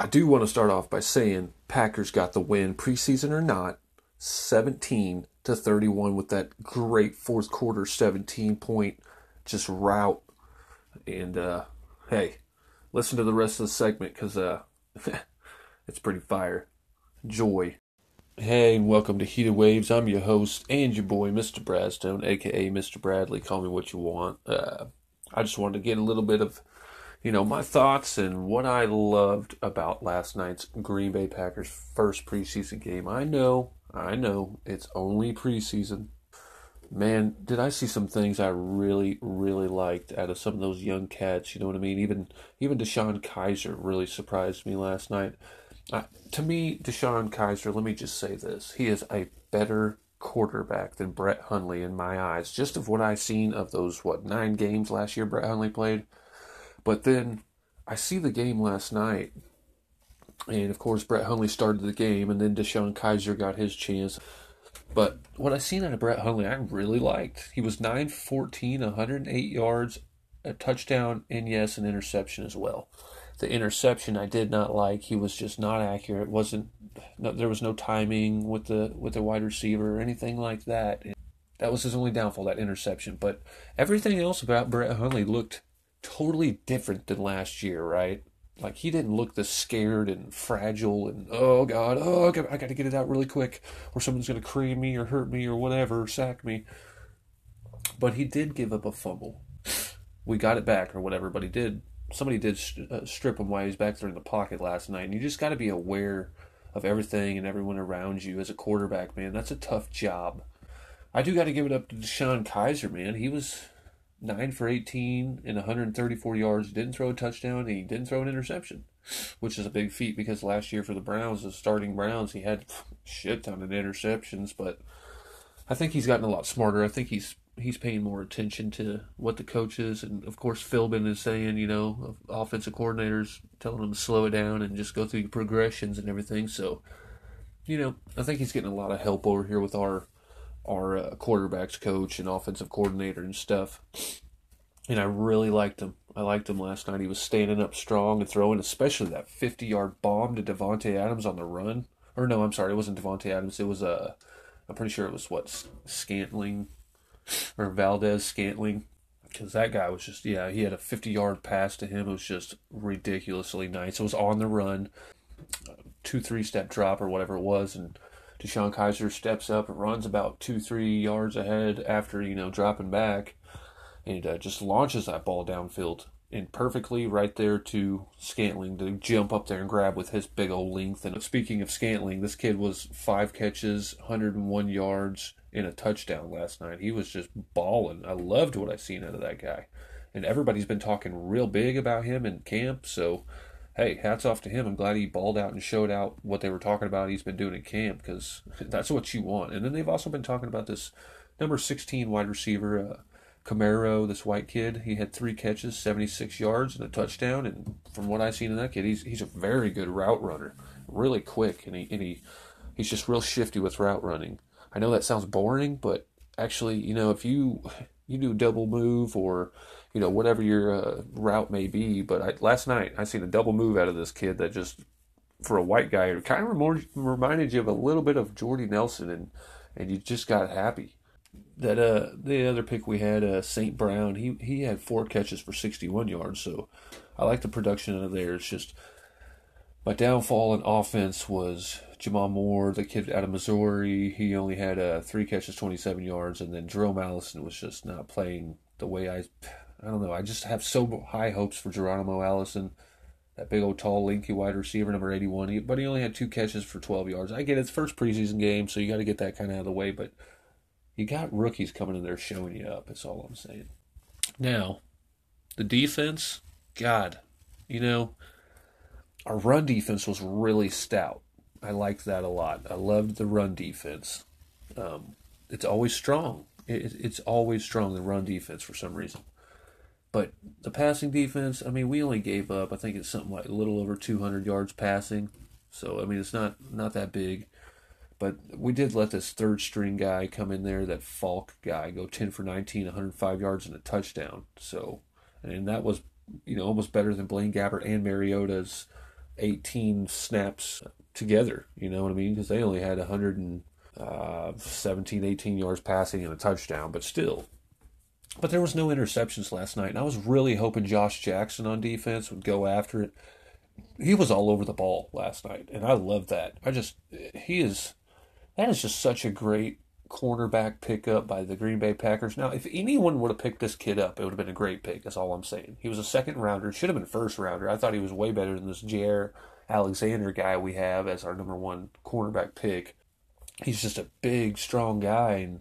I do want to start off by saying Packers got the win, preseason or not, 17 to 31 with that great fourth quarter 17 point just route. And uh, hey, listen to the rest of the segment because uh, it's pretty fire. Joy. Hey, and welcome to Heated Waves. I'm your host and your boy, Mr. Bradstone, aka Mr. Bradley. Call me what you want. Uh, I just wanted to get a little bit of you know, my thoughts and what I loved about last night's Green Bay Packers first preseason game. I know, I know, it's only preseason. Man, did I see some things I really, really liked out of some of those young cats? You know what I mean? Even even DeShone Kizer really surprised me last night. Uh, to me, DeShone Kizer, let me just say this: he is a better quarterback than Brett Hundley in my eyes. Just of what I've seen of those what nine games last year Brett Hundley played but then I see the game last night, and of course Brett Hundley started the game, and then DeShone Kizer got his chance. But what I seen out of Brett Hundley, I really liked. He was 9 14, 108 yards, a touchdown, and yes, an interception as well. The interception I did not like. He was just not accurate. wasn't no, There was no timing with the with the wide receiver or anything like that. That was his only downfall, that interception. But everything else about Brett Hundley looked totally different than last year, right? Like he didn't look this scared and fragile and oh god, oh I got to get it out really quick, or someone's gonna cream me or hurt me or whatever, sack me. But he did give up a fumble. We got it back or whatever, but he did. Somebody did uh, strip him while he was back there in the pocket last night, and you just got to be aware of everything and everyone around you as a quarterback, man. That's a tough job. I do got to give it up to DeShone Kizer, man. He was nine for 18 and 134 yards. Didn't throw a touchdown. And he didn't throw an interception, which is a big feat because last year for the Browns, the starting Browns, he had shit ton of interceptions. But I think he's gotten a lot smarter. I think he's he's paying more attention to what the coaches and of course Philbin is saying. You know, offensive coordinators telling him to slow it down and just go through your progressions and everything. So. You know, I think he's getting a lot of help over here with our our uh, quarterbacks coach and offensive coordinator and stuff. And I really liked him. I liked him last night. He was standing up strong and throwing, especially that 50 yard bomb to Davante Adams on the run. Or no, I'm sorry, it wasn't Davante Adams. It was a, uh, I'm pretty sure it was what Scantling or Valdes-Scantling, because that guy was just yeah, he had a 50 yard pass to him. It was just ridiculously nice. It was on the run, two three step drop or whatever it was, and DeShone Kizer steps up and runs about two, three yards ahead after, you know, dropping back and uh, just launches that ball downfield and perfectly right there to Scantling to jump up there and grab with his big old length. And speaking of Scantling, this kid was five catches, 101 yards, and a touchdown last night. He was just balling. I loved what I seen out of that guy. And everybody's been talking real big about him in camp, so hey, hats off to him. I'm glad he balled out and showed out what they were talking about he's been doing in camp because that's what you want. And then they've also been talking about this number 16 wide receiver, uh, Kumerow, this white kid. He had three catches, 76 yards, and a touchdown. And from what I've seen in that kid, he's he's a very good route runner, really quick, and he and he he's just real shifty with route running. I know that sounds boring, but actually, you know, if you you do double move or you know whatever your uh, route may be. But I, last night I seen a double move out of this kid that just for a white guy it kind of more, reminded you of a little bit of Jordy Nelson, and and you just got happy. That uh the other pick we had uh St. Brown he he had four catches for 61 yards so I like the production of there it's just my downfall in offense was J'Mon Moore, the kid out of Missouri. He only had uh, three catches, 27 yards, and then Jerome Allison was just not playing the way I I don't know. I just have so high hopes for Geronimo Allison, that big old tall, lanky wide receiver, number 81. He, but he only had two catches for 12 yards. I get it's first preseason game, so you got to get that kind of out of the way. But you got rookies coming in there showing you up. That's all I'm saying. Now, the defense, God, you know, our run defense was really stout. I liked that a lot. I loved the run defense. Um, it's always strong. It, it's always strong, the run defense, for some reason. But the passing defense, I mean, we only gave up. I think it's something like a little over 200 yards passing. So I mean, it's not not that big. But we did let this third string guy come in there, that Falk guy, go 10 for 19, 105 yards and a touchdown. So, and that was, you know, almost better than Blaine Gabbert and Mariota's 18 snaps together. You know what I mean? Because they only had 117, uh, 18 yards passing and a touchdown, but still. But there was no interceptions last night, and I was really hoping Josh Jackson on defense would go after it. He was all over the ball last night, and I love that. I just, he is, that is just such a great cornerback pickup by the Green Bay Packers. Now, if anyone would have picked this kid up, it would have been a great pick. That's all I'm saying. He was a second rounder, should have been first rounder. I thought he was way better than this Jaire Alexander guy we have as our number one cornerback pick. He's just a big, strong guy, and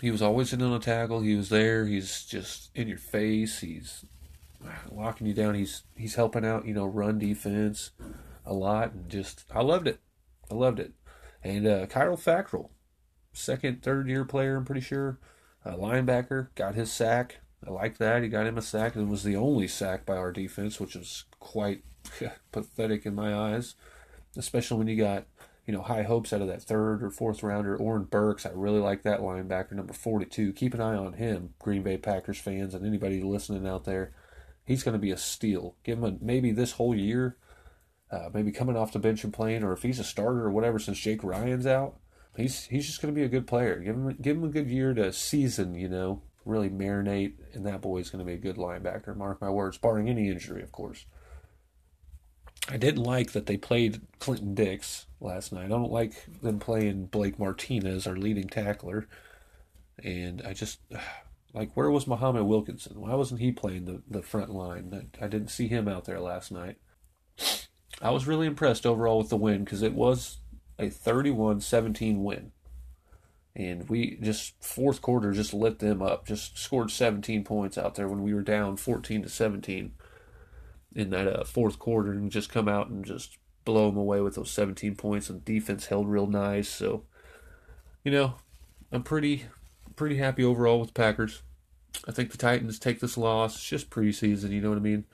he was always in on a tackle. He was there. He's just in your face. He's locking you down. He's he's helping out, you know, run defense a lot, and just I loved it. I loved it. And uh, Khalil Fackrell, second, third year player, I'm pretty sure. Uh, linebacker got his sack. I like that. He got him a sack and was the only sack by our defense, which was quite pathetic in my eyes, especially when you got you know high hopes out of that third or fourth rounder. Oren Burks, I really like that linebacker, number 42. Keep an eye on him, Green Bay Packers fans, and anybody listening out there. He's going to be a steal. Give him a, maybe this whole year, uh, maybe coming off the bench and playing, or if he's a starter or whatever, since Jake Ryan's out, he's he's just going to be a good player. Give him give him a good year to season, you know, really marinate, and that boy's going to be a good linebacker. Mark my words, barring any injury, of course. I didn't like that they played Clinton Dix last night. I don't like them playing Blake Martinez, our leading tackler. And I just like where was Muhammad Wilkerson? Why wasn't he playing the, the front line? I, I didn't see him out there last night. I was really impressed overall with the win because it was a 31-17 win. And we just fourth quarter just lit them up. Just scored 17 points out there when we were down 14 to 17 in that uh, fourth quarter and just come out and just blow them away with those 17 points. And defense held real nice. So, you know, I'm pretty pretty happy overall with the Packers. I think the Titans take this loss. It's just preseason, you know what I mean.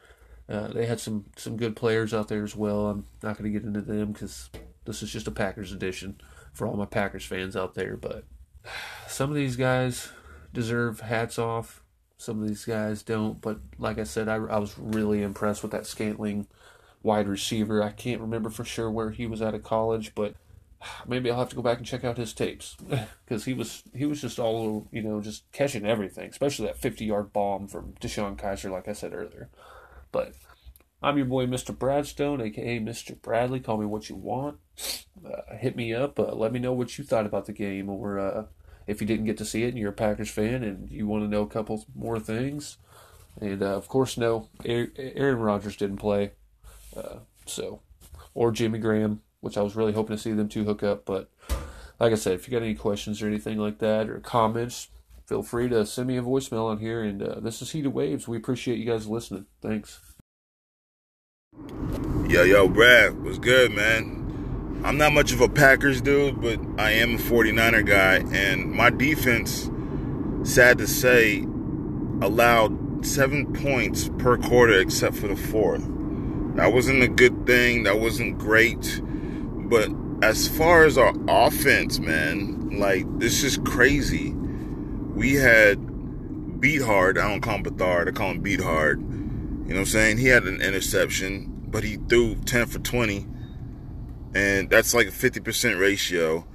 Uh, they had some some good players out there as well. I'm not going to get into them because this is just a Packers edition for all my Packers fans out there. But some of these guys deserve hats off. Some of these guys don't. But like I said, I, I was really impressed with that Scantling wide receiver. I can't remember for sure where he was out of college, but maybe I'll have to go back and check out his tapes because he was he was just all you know just catching everything, especially that 50 yard bomb from DeShone Kizer, like I said earlier. But I'm your boy, Mr. Bradstone, aka Mr. Bradley. Call me what you want. Uh, hit me up. Uh, let me know what you thought about the game, or uh, if you didn't get to see it and you're a Packers fan and you want to know a couple more things. And uh, of course, no, Aaron Rodgers didn't play. Uh, so, or Jimmy Graham, which I was really hoping to see them two hook up. But like I said, if you got any questions or anything like that or comments, feel free to send me a voicemail on here. And uh, this is Heated Waves. We appreciate you guys listening. Thanks. Yo, yo, Brad, was good, man? I'm not much of a Packers dude, but I am a 49er guy, and my defense, sad to say, allowed seven points per quarter except for the fourth. That wasn't a good thing. That wasn't great. But as far as our offense, man, like this is crazy. We had beat hard. I don't call him Bethard. I call him beat hard. You know what I'm saying? He had an interception, but he threw 10 for 20 and that's like a 50% ratio.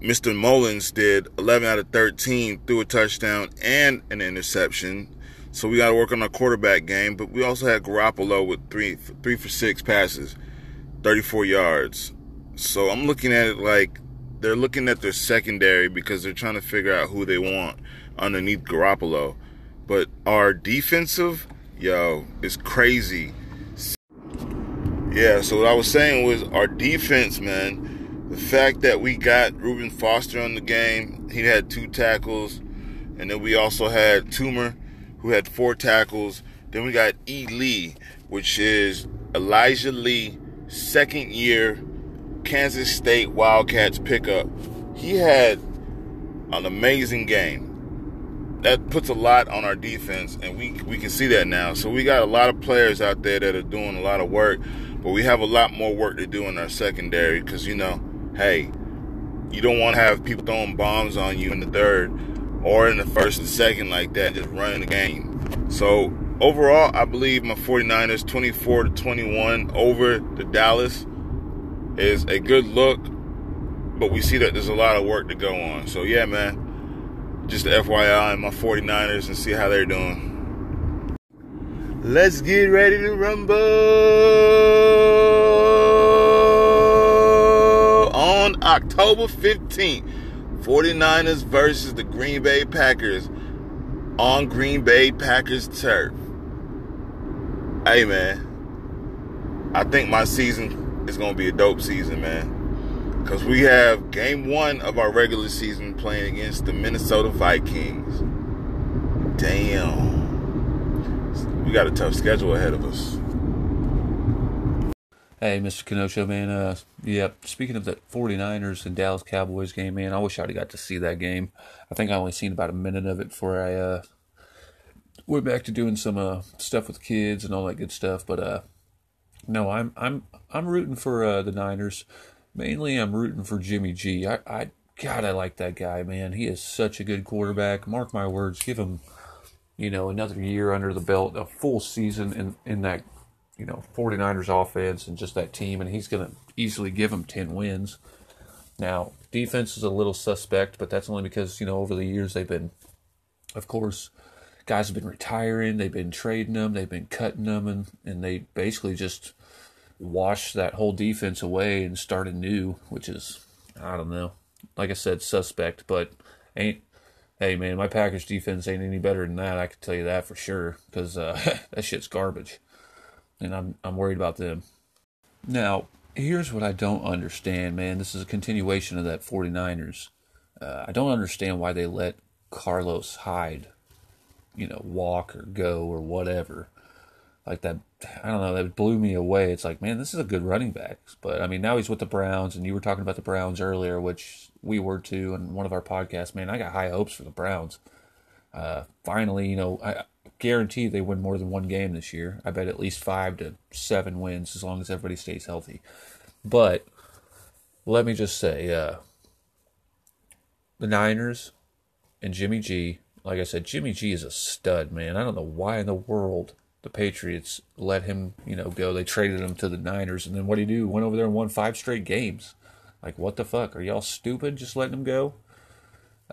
Mr. Mullens did 11 out of 13, threw a touchdown and an interception. So we got to work on our quarterback game. But we also had Garoppolo with three three for six passes, 34 yards. So I'm looking at it like they're looking at their secondary because they're trying to figure out who they want underneath Garoppolo. But our defensive, yo, is crazy. Yeah, so what I was saying was our defense, man. The fact that we got Reuben Foster on the game, he had two tackles, and then we also had Toomer, who had four tackles. Then we got E. Lee, which is Elijah Lee, second year Kansas State Wildcats pickup. He had an amazing game. That puts a lot on our defense, and we we can see that now. So we got a lot of players out there that are doing a lot of work. But we have a lot more work to do in our secondary because, you know, hey, you don't want to have people throwing bombs on you in the third or in the first and second like that, just running the game. So overall, I believe my 49ers 24 to 21 over the Dallas is a good look, but we see that there's a lot of work to go on. So, yeah, man, just FYI my 49ers and see how they're doing. Let's get ready to rumble on October 15th. 49ers versus the Green Bay Packers on Green Bay Packers turf. Hey man, I think my season is going to be a dope season, man. Because we have game one of our regular season playing against the Minnesota Vikings. Damn. We got a tough schedule ahead of us. Hey, Mr. Kenosha, man. Uh, yeah, speaking of the 49ers and Dallas Cowboys game, man, I wish I'd have got to see that game. I think I only seen about a minute of it before I uh, went back to doing some uh, stuff with kids and all that good stuff. But uh, no, I'm I'm I'm rooting for uh, the Niners. Mainly, I'm rooting for Jimmy G. I, I God, I like that guy, man. He is such a good quarterback. Mark my words. Give him, you know, another year under the belt, a full season in in that, you know, 49ers offense and just that team, and he's going to easily give them 10 wins. Now, defense is a little suspect, but that's only because, you know, over the years they've been, of course, guys have been retiring, they've been trading them, they've been cutting them, and, and they basically just washed that whole defense away and started new, which is, I don't know, like I said, suspect, but ain't. Hey man, my Packers defense ain't any better than that. I can tell you that for sure, because uh, that shit's garbage, and I'm I'm worried about them. Now, here's what I don't understand, man. This is a continuation of that 49ers. Uh, I don't understand why they let Carlos Hyde you know, walk or go or whatever. Like that, I don't know, that blew me away. It's like, man, this is a good running back. But I mean, now he's with the Browns, and you were talking about the Browns earlier, which we were too, in one of our podcasts. Man, I got high hopes for the Browns. Uh, finally, you know, I guarantee they win more than one game this year. I bet at least five to seven wins as long as everybody stays healthy. But let me just say, uh, the Niners and Jimmy G like I said, Jimmy G is a stud, man. I don't know why in the world the Patriots let him, you know, go. They traded him to the Niners, and then what did he do? Went over there and won five straight games. Like, what the fuck? Are y'all stupid just letting him go?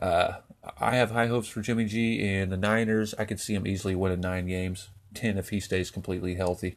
Uh, I have high hopes for Jimmy G and the Niners. I could see him easily winning nine games, ten if he stays completely healthy.